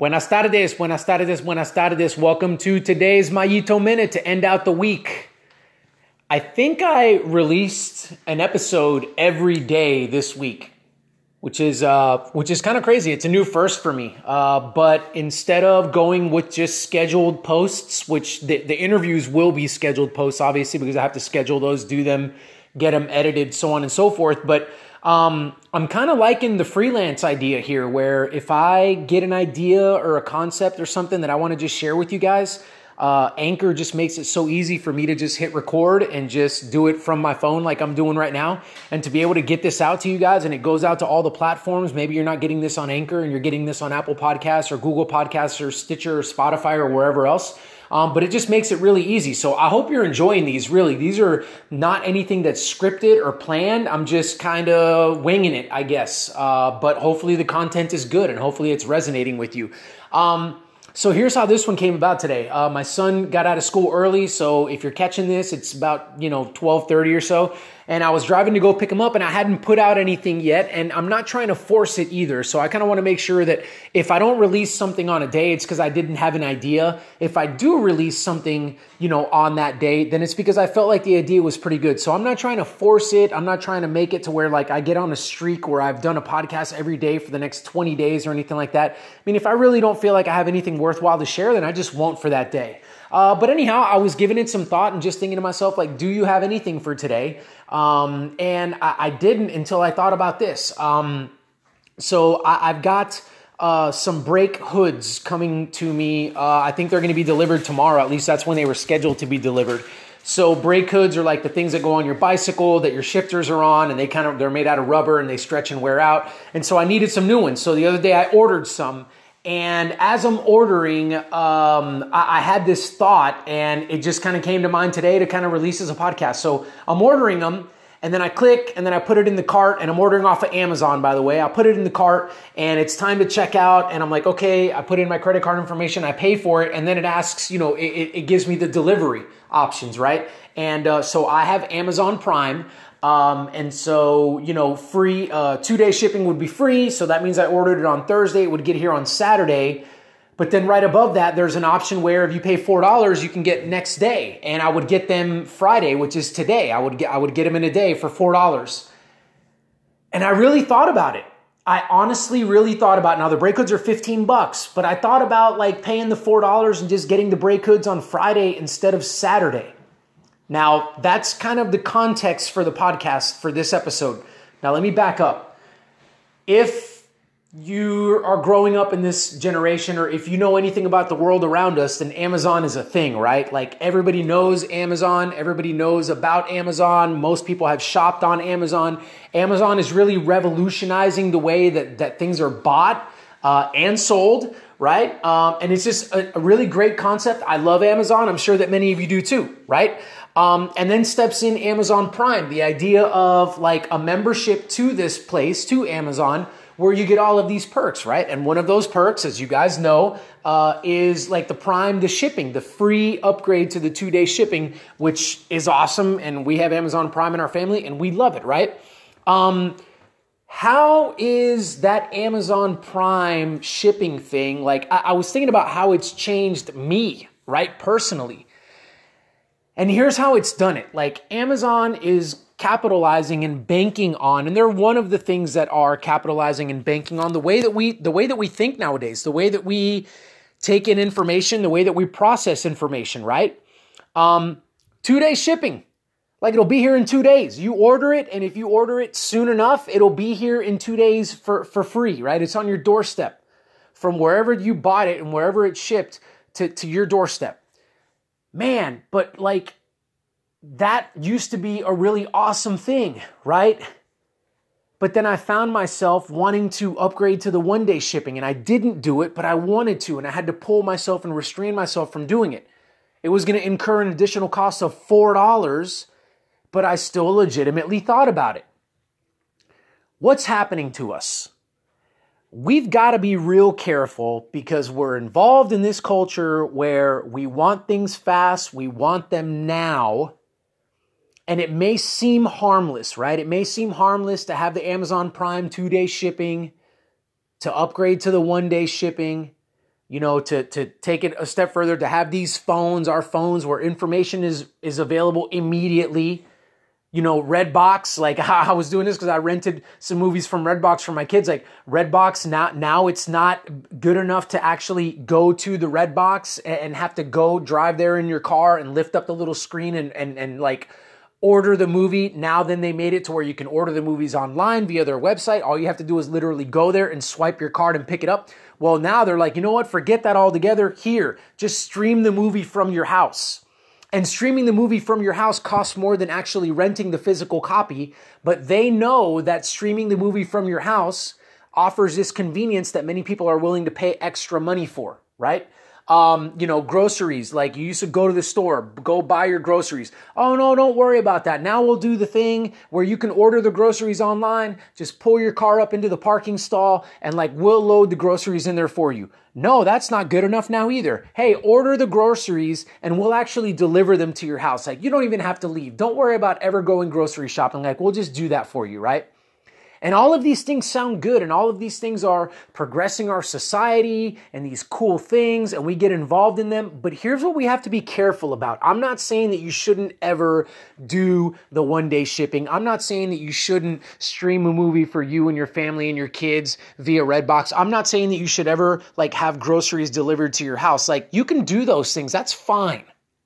Buenas tardes, buenas tardes, buenas tardes. Welcome to today's Mayito Minute to end out the week. I think I released an episode every day this week, which is uh, which is kind of crazy. It's a new first for me. Uh, but instead of going with just scheduled posts, which the, the interviews will be scheduled posts, obviously, because I have to schedule those, do them, get them edited, so on and so forth. But um, I'm kind of liking the freelance idea here, where if I get an idea or a concept or something that I want to just share with you guys, uh, Anchor just makes it so easy for me to just hit record and just do it from my phone like I'm doing right now. And to be able to get this out to you guys and it goes out to all the platforms. Maybe you're not getting this on Anchor and you're getting this on Apple Podcasts or Google Podcasts or Stitcher or Spotify or wherever else. Um, but it just makes it really easy. So I hope you're enjoying these. Really, these are not anything that's scripted or planned. I'm just kind of winging it, I guess. Uh, but hopefully the content is good and hopefully it's resonating with you. Um, so here's how this one came about today. Uh, my son got out of school early, so if you're catching this, it's about you know 12:30 or so and I was driving to go pick him up and I hadn't put out anything yet. And I'm not trying to force it either. So I kind of want to make sure that if I don't release something on a day, it's because I didn't have an idea. If I do release something, you know, on that day, then it's because I felt like the idea was pretty good. So I'm not trying to force it. I'm not trying to make it to where like I get on a streak where I've done a podcast every day for the next 20 days or anything like that. I mean, if I really don't feel like I have anything worthwhile to share, then I just won't for that day. Uh, but anyhow, I was giving it some thought and just thinking to myself, like, do you have anything for today? Um, and I, I, didn't until I thought about this. Um, so I, have got uh, some brake hoods coming to me. Uh, I think they're going to be delivered tomorrow. At least that's when they were scheduled to be delivered. So brake hoods are like the things that go on your bicycle that your shifters are on, and they kind of they're made out of rubber and they stretch and wear out. And so I needed some new ones. So the other day I ordered some and as I'm ordering, um, I, I, had this thought, and it just kind of came to mind today to kind of release as a podcast. So I'm ordering them, and then I click, and then I put it in the cart, and I'm ordering off of Amazon, by the way. I put it in the cart, and it's time to check out, and I'm like, okay, I put in my credit card information, I pay for it, and then it asks, you know, it, it gives me the delivery options, right? And uh, so I have Amazon Prime. Um, and so, you know, free, uh, two day shipping would be free. So that means I ordered it on Thursday. It would get here on Saturday. But then right above that, there's an option where if you pay $4, you can get next day. And I would get them Friday, which is today. I would get, I would get them in a day for $4. And I really thought about it. I honestly really thought about now the brake hoods are 15 bucks, but I thought about like paying the $4 and just getting the brake hoods on Friday instead of Saturday. Now, that's kind of the context for the podcast for this episode. Now, let me back up. If you are growing up in this generation, or if you know anything about the world around us, then Amazon is a thing, right? Like everybody knows Amazon, everybody knows about Amazon. Most people have shopped on Amazon. Amazon is really revolutionizing the way that, that things are bought uh, and sold, right? Um, and it's just a, a really great concept. I love Amazon. I'm sure that many of you do too, right? Um, and then steps in Amazon Prime, the idea of like a membership to this place, to Amazon, where you get all of these perks, right? And one of those perks, as you guys know, uh, is like the Prime, the shipping, the free upgrade to the two day shipping, which is awesome. And we have Amazon Prime in our family and we love it, right? Um, how is that Amazon Prime shipping thing? Like, I, I was thinking about how it's changed me, right? Personally. And here's how it's done it. Like Amazon is capitalizing and banking on and they're one of the things that are capitalizing and banking on the way that we the way that we think nowadays, the way that we take in information, the way that we process information, right? Um 2-day shipping. Like it'll be here in 2 days. You order it and if you order it soon enough, it'll be here in 2 days for for free, right? It's on your doorstep from wherever you bought it and wherever it's shipped to to your doorstep man, but like that used to be a really awesome thing, right? But then I found myself wanting to upgrade to the one day shipping and I didn't do it, but I wanted to and I had to pull myself and restrain myself from doing it. It was going to incur an additional cost of $4, but I still legitimately thought about it. What's happening to us? we've got to be real careful because we're involved in this culture where we want things fast, we want them now. And it may seem harmless, right? It may seem harmless to have the Amazon Prime two day shipping, to upgrade to the one day shipping, you know, to to take it a step further, to have these phones, our phones, where information is is available immediately. You know, Redbox, like I was doing this because I rented some movies from Redbox for my kids. Like Redbox, now now it's not good enough to actually go to the Redbox and have to go drive there in your car and lift up the little screen and and and like order the movie. Now then they made it to where you can order the movies online via their website. All you have to do is literally go there and swipe your card and pick it up. Well, now they're like, you know what? Forget that altogether. Here, just stream the movie from your house. And streaming the movie from your house costs more than actually renting the physical copy, but they know that streaming the movie from your house offers this convenience that many people are willing to pay extra money for, right? Um, you know, groceries. Like you used to go to the store, go buy your groceries. Oh no, don't worry about that. Now we'll do the thing where you can order the groceries online. Just pull your car up into the parking stall and like we'll load the groceries in there for you. No, that's not good enough now either. Hey, order the groceries and we'll actually deliver them to your house. Like you don't even have to leave. Don't worry about ever going grocery shopping. Like we'll just do that for you, right? And all of these things sound good, and all of these things are progressing our society and these cool things, and we get involved in them. But here's what we have to be careful about. I'm not saying that you shouldn't ever do the one day shipping. I'm not saying that you shouldn't stream a movie for you and your family and your kids via Redbox. I'm not saying that you should ever like have groceries delivered to your house. Like you can do those things, that's fine.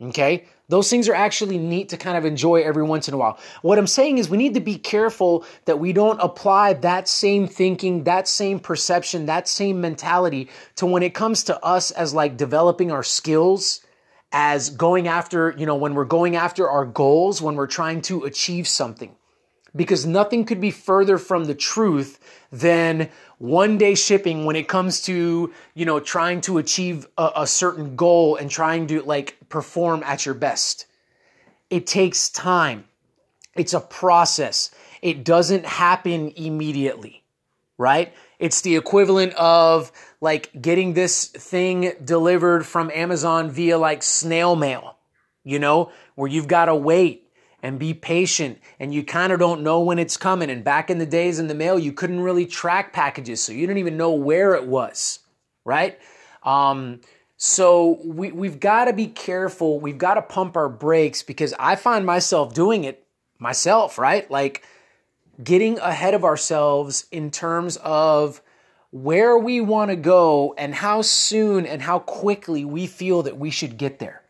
Okay? Those things are actually neat to kind of enjoy every once in a while. What I'm saying is we need to be careful that we don't apply that same thinking, that same perception, that same mentality to when it comes to us as like developing our skills, as going after, you know, when we're going after our goals, when we're trying to achieve something because nothing could be further from the truth than one day shipping when it comes to you know trying to achieve a, a, certain goal and trying to like perform at your best it takes time it's a process it doesn't happen immediately right it's the equivalent of like getting this thing delivered from amazon via like snail mail you know where you've got to wait and be patient and you kind of don't know when it's coming. And back in the days in the mail, you couldn't really track packages, so you didn't even know where it was, right? Um, so we, we've got to be careful. We've got to pump our brakes because I find myself doing it myself, right? Like getting ahead of ourselves in terms of where we want to go and how soon and how quickly we feel that we should get there.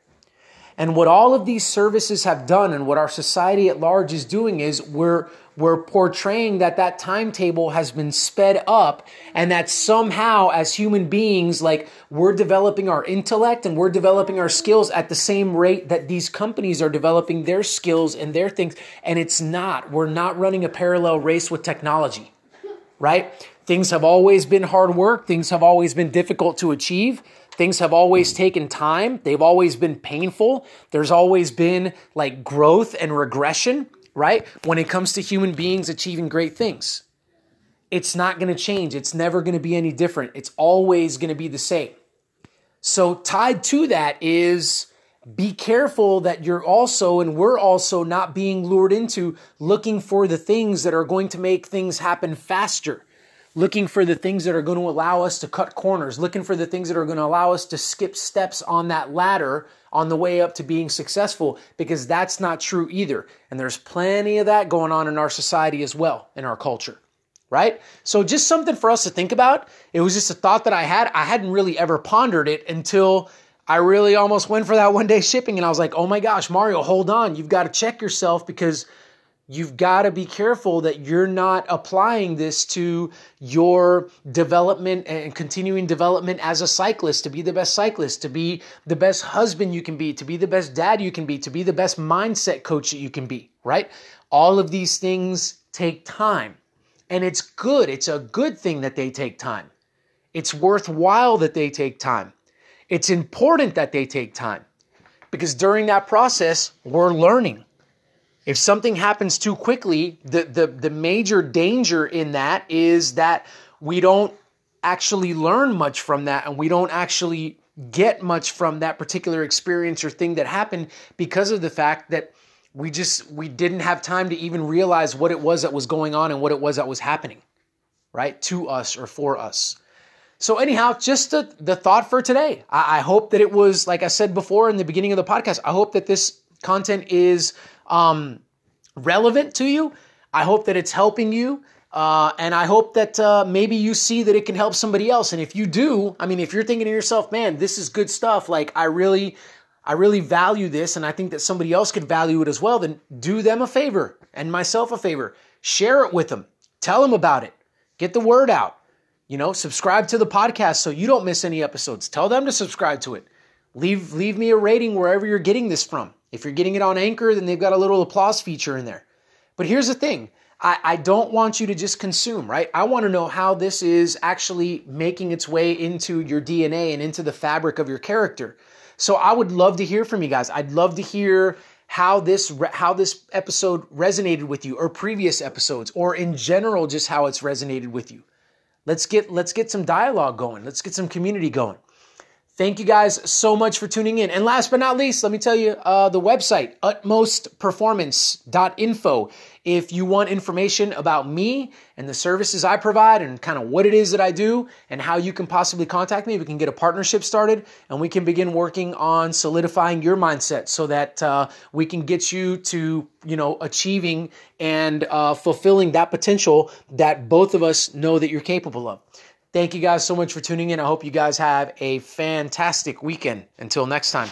And what all of these services have done and what our society at large is doing is we're we're portraying that that timetable has been sped up and that somehow as human beings like we're developing our intellect and we're developing our skills at the same rate that these companies are developing their skills and their things. And it's not. We're not running a parallel race with technology right? Things have always been hard work. Things have always been difficult to achieve Things have always taken time. They've always been painful. There's always been like growth and regression, right? When it comes to human beings achieving great things. It's not going to change. It's never going to be any different. It's always going to be the same. So, tied to that is be careful that you're also and we're also not being lured into looking for the things that are going to make things happen faster looking for the things that are going to allow us to cut corners, looking for the things that are going to allow us to skip steps on that ladder on the way up to being successful, because that's not true either. And there's plenty of that going on in our society as well, in our culture. Right? So, just something for us to think about. It was just a thought that I had. I hadn't really ever pondered it until I really almost went for that one day shipping. And I was like, oh my gosh, Mario, hold on. You've got to check yourself because you've got to be careful that you're not applying this to your development and continuing development as a cyclist to be the best cyclist, to be the best husband you can be, to be the best dad you can be, to be the best mindset coach that you can be, right? All of these things take time. And it's good. It's a good thing that they take time. It's worthwhile that they take time. It's important that they take time because during that process, we're learning if something happens too quickly, the, the, the major danger in that is that we don't actually learn much from that and we don't actually get much from that particular experience or thing that happened because of the fact that we just we didn't have time to even realize what it was that was going on and what it was that was happening right to us or for us So, anyhow, just the, the thought for today. I, I, hope that it was, like I said before in the beginning of the podcast, I hope that this content is um, relevant to you. I hope that it's helping you. Uh, and I hope that uh, maybe you see that it can help somebody else. And if you do, I mean, if you're thinking to yourself, man, this is good stuff, like I really, I really value this, and I think that somebody else could value it as well, then do them a favor and myself a favor. Share it with them. Tell them about it. Get the word out. You know, subscribe to the podcast so you don't miss any episodes. Tell them to subscribe to it. Leave leave me a rating wherever you're getting this from. If you're getting it on Anchor, then they've got a little applause feature in there. But here's the thing. I, I don't want you to just consume, right? I want to know how this is actually making its way into your DNA and into the fabric of your character. So I would love to hear from you guys. I'd love to hear how this how this episode resonated with you or previous episodes or in general just how it's resonated with you. Let's get let's get some dialogue going. Let's get some community going. Thank you guys so much for tuning in. And last but not least, let me tell you uh, the website, utmostperformance.info. If you want information about me and the services I provide and kind of what it is that I do and how you can possibly contact me, we can get a partnership started and we can begin working on solidifying your mindset so that uh, we can get you to, you know, achieving and uh, fulfilling that potential that both of us know that you're capable of. Thank you guys so much for tuning in. I hope you guys have a fantastic weekend. Until next time.